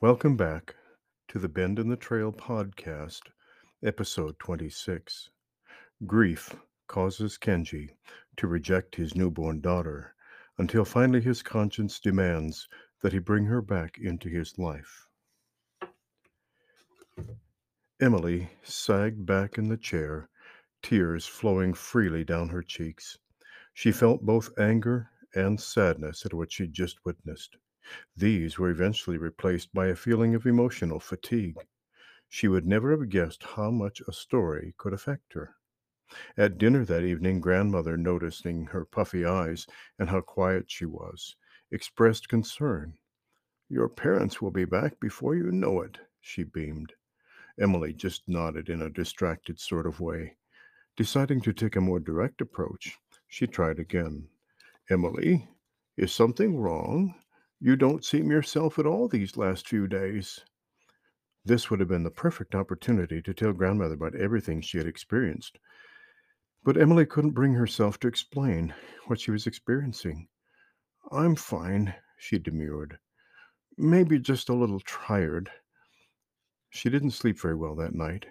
Welcome back to the Bend in the Trail podcast, episode 26. Grief causes Kenji to reject his newborn daughter until finally his conscience demands that he bring her back into his life. Emily sagged back in the chair, tears flowing freely down her cheeks. She felt both anger and sadness at what she'd just witnessed. These were eventually replaced by a feeling of emotional fatigue. She would never have guessed how much a story could affect her. At dinner that evening, grandmother, noticing her puffy eyes and how quiet she was, expressed concern. Your parents will be back before you know it, she beamed. Emily just nodded in a distracted sort of way. Deciding to take a more direct approach, she tried again. Emily, is something wrong? You don't seem yourself at all these last few days. This would have been the perfect opportunity to tell grandmother about everything she had experienced. But Emily couldn't bring herself to explain what she was experiencing. I'm fine, she demurred. Maybe just a little tired. She didn't sleep very well that night,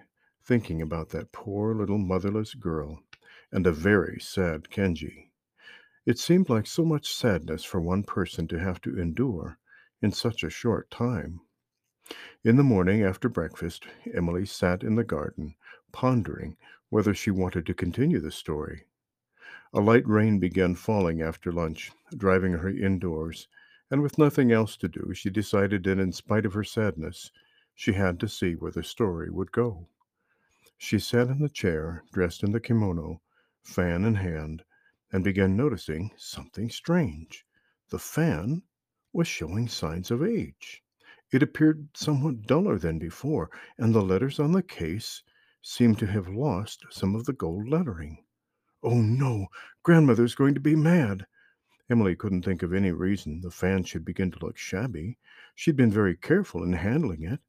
thinking about that poor little motherless girl and a very sad Kenji. It seemed like so much sadness for one person to have to endure in such a short time. In the morning after breakfast, Emily sat in the garden, pondering whether she wanted to continue the story. A light rain began falling after lunch, driving her indoors, and with nothing else to do, she decided that in spite of her sadness, she had to see where the story would go. She sat in the chair, dressed in the kimono, fan in hand, and began noticing something strange. The fan was showing signs of age. It appeared somewhat duller than before, and the letters on the case seemed to have lost some of the gold lettering. Oh no, grandmother's going to be mad. Emily couldn't think of any reason the fan should begin to look shabby. She'd been very careful in handling it.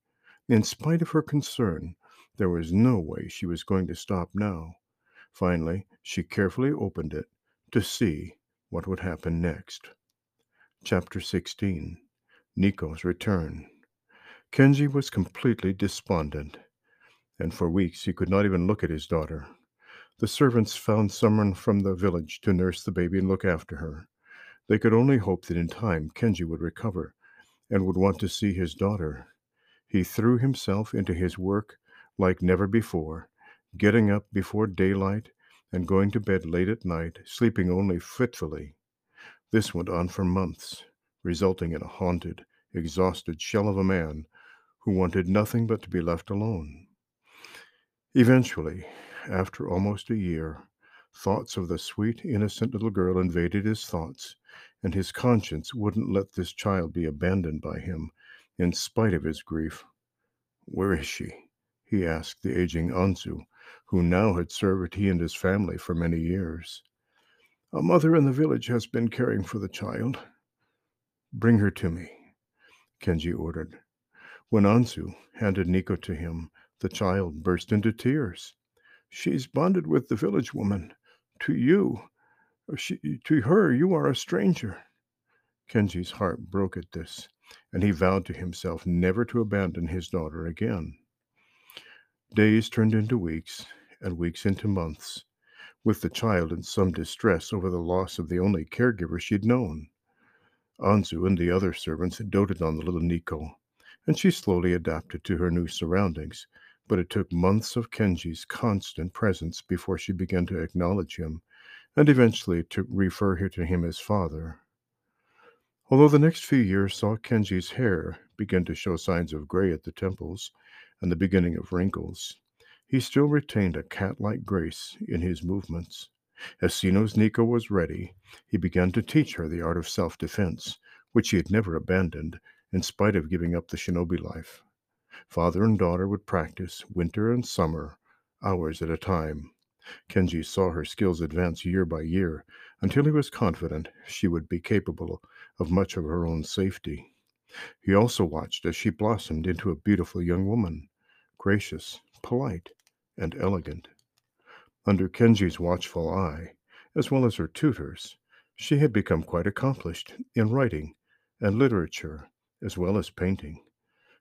In spite of her concern, there was no way she was going to stop now. Finally, she carefully opened it to see what would happen next. Chapter 16 Nico's Return. Kenji was completely despondent, and for weeks he could not even look at his daughter. The servants found someone from the village to nurse the baby and look after her. They could only hope that in time Kenji would recover and would want to see his daughter. He threw himself into his work like never before, getting up before daylight and going to bed late at night, sleeping only fitfully. This went on for months, resulting in a haunted, exhausted shell of a man who wanted nothing but to be left alone. Eventually, after almost a year, thoughts of the sweet, innocent little girl invaded his thoughts, and his conscience wouldn't let this child be abandoned by him, in spite of his grief. Where is she? he asked the aging Anzu, who now had served he and his family for many years. A mother in the village has been caring for the child. Bring her to me, Kenji ordered. When Anzu handed Nico to him, the child burst into tears. She's bonded with the village woman. To you, she, to her, you are a stranger. Kenji's heart broke at this, and he vowed to himself never to abandon his daughter again. Days turned into weeks, and weeks into months, with the child in some distress over the loss of the only caregiver she'd known. Anzu and the other servants doted on the little Nico, and she slowly adapted to her new surroundings, but it took months of Kenji's constant presence before she began to acknowledge him, and eventually to refer her to him as father. Although the next few years saw Kenji's hair begin to show signs of gray at the temples, and the beginning of wrinkles, he still retained a cat like grace in his movements. As soon as Nico was ready, he began to teach her the art of self defense, which he had never abandoned, in spite of giving up the shinobi life. Father and daughter would practice winter and summer, hours at a time. Kenji saw her skills advance year by year until he was confident she would be capable of much of her own safety. He also watched as she blossomed into a beautiful young woman, gracious, polite, and elegant. Under Kenji's watchful eye, as well as her tutor's, she had become quite accomplished in writing and literature, as well as painting.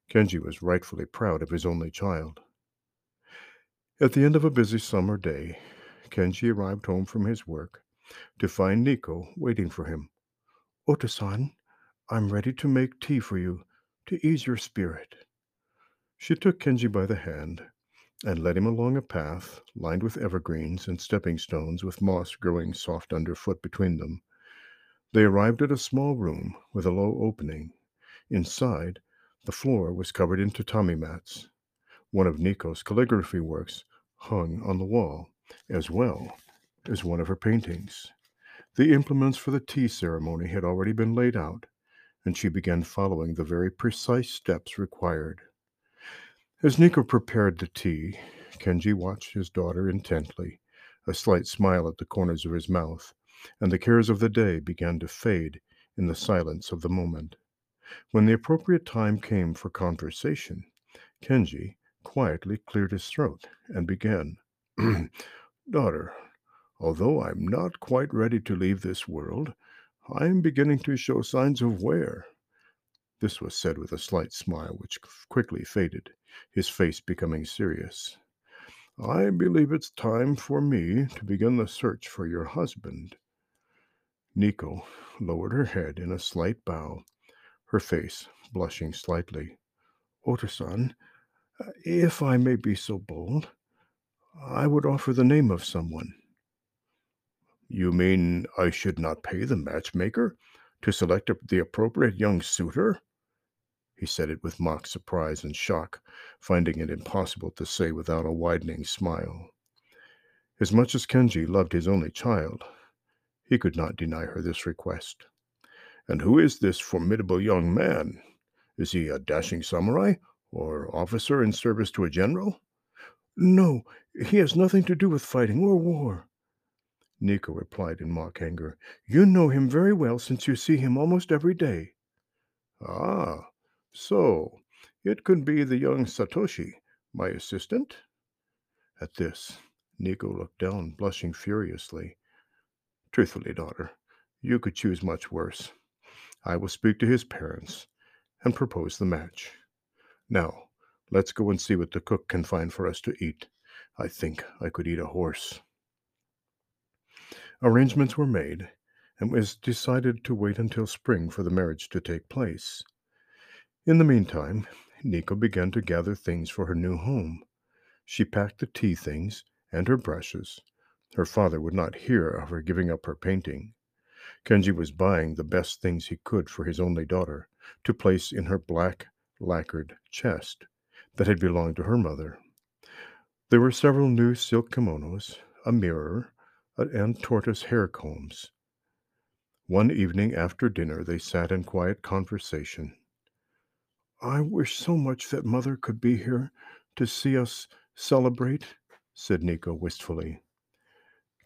Kenji was rightfully proud of his only child. At the end of a busy summer day, Kenji arrived home from his work to find Nico waiting for him. Ota-san, I'm ready to make tea for you to ease your spirit. She took Kenji by the hand and led him along a path lined with evergreens and stepping stones with moss growing soft underfoot between them. They arrived at a small room with a low opening. Inside, the floor was covered in tatami mats. One of Nico's calligraphy works hung on the wall, as well as one of her paintings. The implements for the tea ceremony had already been laid out, and she began following the very precise steps required. As Nico prepared the tea, Kenji watched his daughter intently, a slight smile at the corners of his mouth, and the cares of the day began to fade in the silence of the moment. When the appropriate time came for conversation, Kenji quietly cleared his throat and began. Daughter, although I'm not quite ready to leave this world, I am beginning to show signs of wear. This was said with a slight smile, which quickly faded, his face becoming serious. I believe it's time for me to begin the search for your husband. Nico lowered her head in a slight bow, her face blushing slightly. Ota-san, if I may be so bold, I would offer the name of someone. You mean I should not pay the matchmaker to select the appropriate young suitor? He said it with mock surprise and shock, finding it impossible to say without a widening smile. As much as Kenji loved his only child, he could not deny her this request. And who is this formidable young man? Is he a dashing samurai or officer in service to a general? No, he has nothing to do with fighting or war. Nico replied in mock anger. You know him very well since you see him almost every day. Ah, so, it could be the young Satoshi, my assistant? At this, Nico looked down, blushing furiously. Truthfully, daughter, you could choose much worse. I will speak to his parents and propose the match. Now, let's go and see what the cook can find for us to eat. I think I could eat a horse. Arrangements were made, and it was decided to wait until spring for the marriage to take place. In the meantime, Nico began to gather things for her new home. She packed the tea things and her brushes. Her father would not hear of her giving up her painting. Kenji was buying the best things he could for his only daughter to place in her black, lacquered chest that had belonged to her mother. There were several new silk kimonos, a mirror, and tortoise hair combs. One evening after dinner, they sat in quiet conversation. I wish so much that Mother could be here to see us celebrate, said Nico wistfully.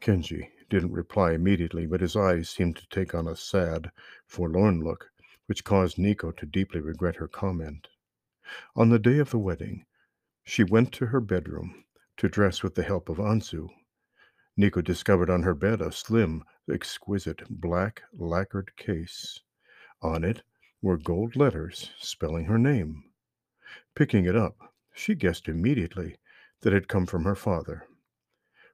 Kenji didn't reply immediately, but his eyes seemed to take on a sad, forlorn look, which caused Nico to deeply regret her comment. On the day of the wedding, she went to her bedroom to dress with the help of Anzu. Nico discovered on her bed a slim, exquisite black lacquered case. On it were gold letters spelling her name. Picking it up, she guessed immediately that it had come from her father.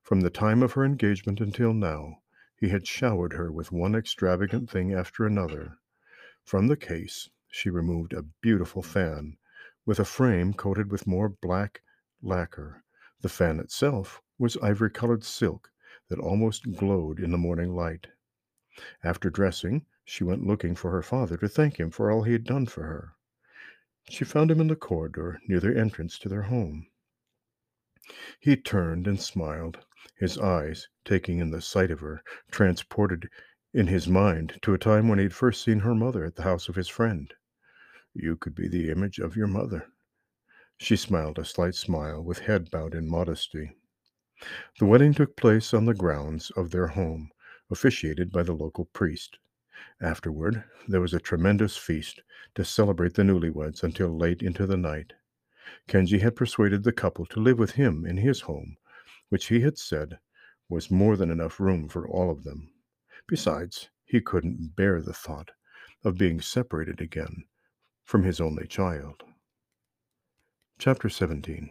From the time of her engagement until now, he had showered her with one extravagant thing after another. From the case, she removed a beautiful fan with a frame coated with more black lacquer. The fan itself was ivory colored silk that almost glowed in the morning light. After dressing, she went looking for her father to thank him for all he had done for her. She found him in the corridor near the entrance to their home. He turned and smiled, his eyes, taking in the sight of her, transported in his mind to a time when he had first seen her mother at the house of his friend. You could be the image of your mother. She smiled a slight smile, with head bowed in modesty. The wedding took place on the grounds of their home, officiated by the local priest. Afterward, there was a tremendous feast to celebrate the newlyweds until late into the night. Kenji had persuaded the couple to live with him in his home, which he had said was more than enough room for all of them. Besides, he couldn't bear the thought of being separated again from his only child. Chapter 17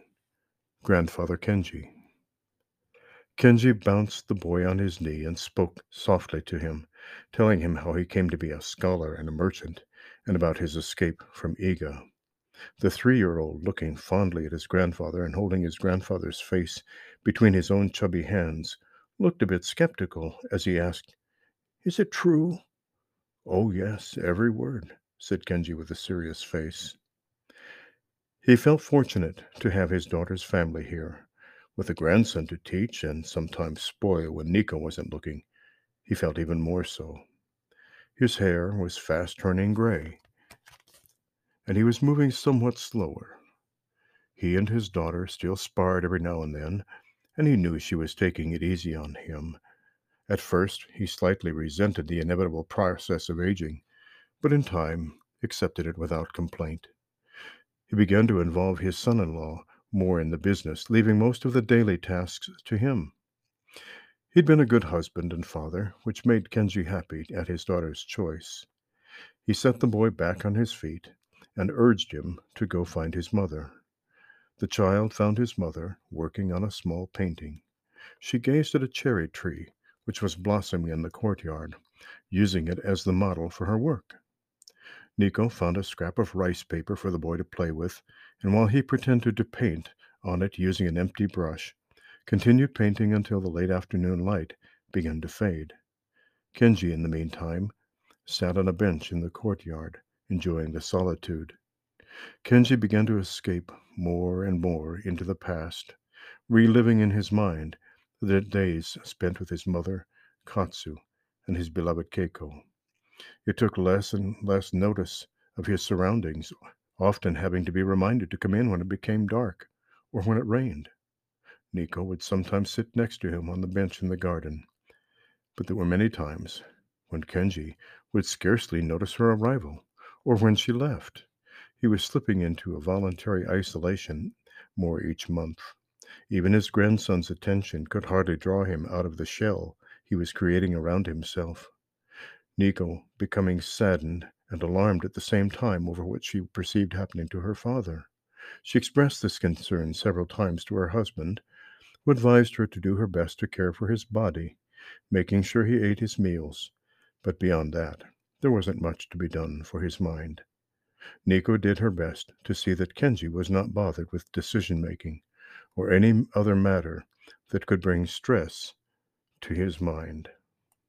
Grandfather Kenji Kenji bounced the boy on his knee and spoke softly to him, telling him how he came to be a scholar and a merchant, and about his escape from Iga. The three year old, looking fondly at his grandfather and holding his grandfather's face between his own chubby hands, looked a bit skeptical as he asked, Is it true? Oh, yes, every word, said Kenji with a serious face. He felt fortunate to have his daughter's family here. With a grandson to teach and sometimes spoil when Nico wasn't looking, he felt even more so. His hair was fast turning gray, and he was moving somewhat slower. He and his daughter still sparred every now and then, and he knew she was taking it easy on him. At first, he slightly resented the inevitable process of aging, but in time accepted it without complaint. He began to involve his son in law more in the business, leaving most of the daily tasks to him. He'd been a good husband and father, which made Kenji happy at his daughter's choice. He set the boy back on his feet and urged him to go find his mother. The child found his mother working on a small painting. She gazed at a cherry tree, which was blossoming in the courtyard, using it as the model for her work. Nico found a scrap of rice paper for the boy to play with, and while he pretended to paint on it using an empty brush, continued painting until the late afternoon light began to fade. Kenji, in the meantime, sat on a bench in the courtyard, enjoying the solitude. Kenji began to escape more and more into the past, reliving in his mind the days spent with his mother, Katsu, and his beloved Keiko. It took less and less notice of his surroundings, often having to be reminded to come in when it became dark or when it rained. Nico would sometimes sit next to him on the bench in the garden, but there were many times when Kenji would scarcely notice her arrival or when she left. He was slipping into a voluntary isolation more each month. Even his grandson's attention could hardly draw him out of the shell he was creating around himself. Nico becoming saddened and alarmed at the same time over what she perceived happening to her father. She expressed this concern several times to her husband, who advised her to do her best to care for his body, making sure he ate his meals. But beyond that, there wasn't much to be done for his mind. Nico did her best to see that Kenji was not bothered with decision making or any other matter that could bring stress to his mind.